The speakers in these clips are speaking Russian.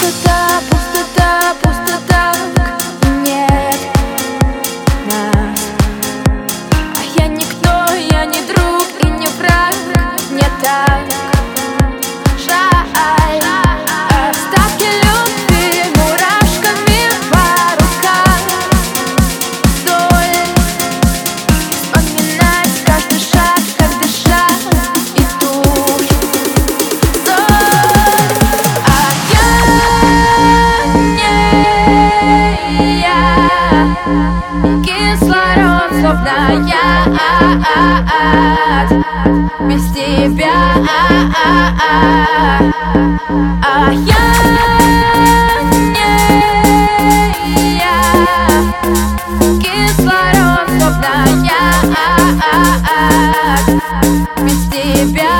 the dark. Кислород, словно яд. Без тебя. А я не я. Кислород, словно яд. Без тебя.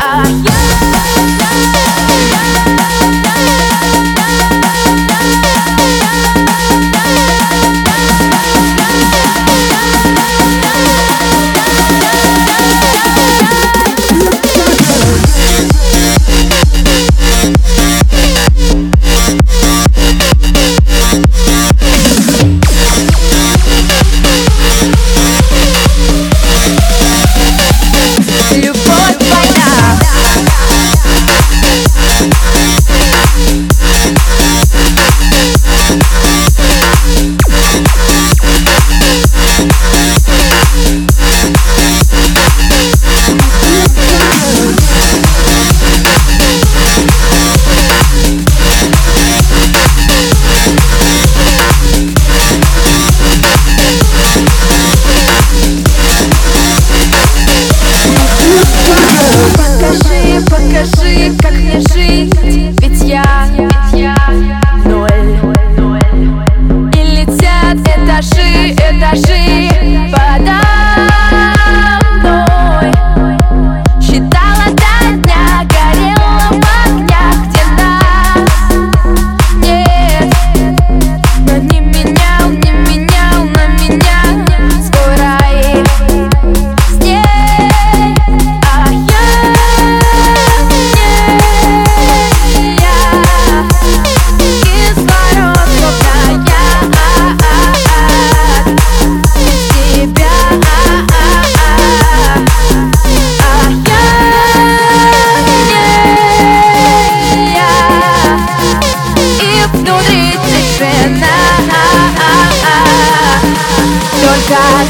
А я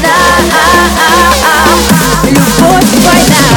now. Look right now.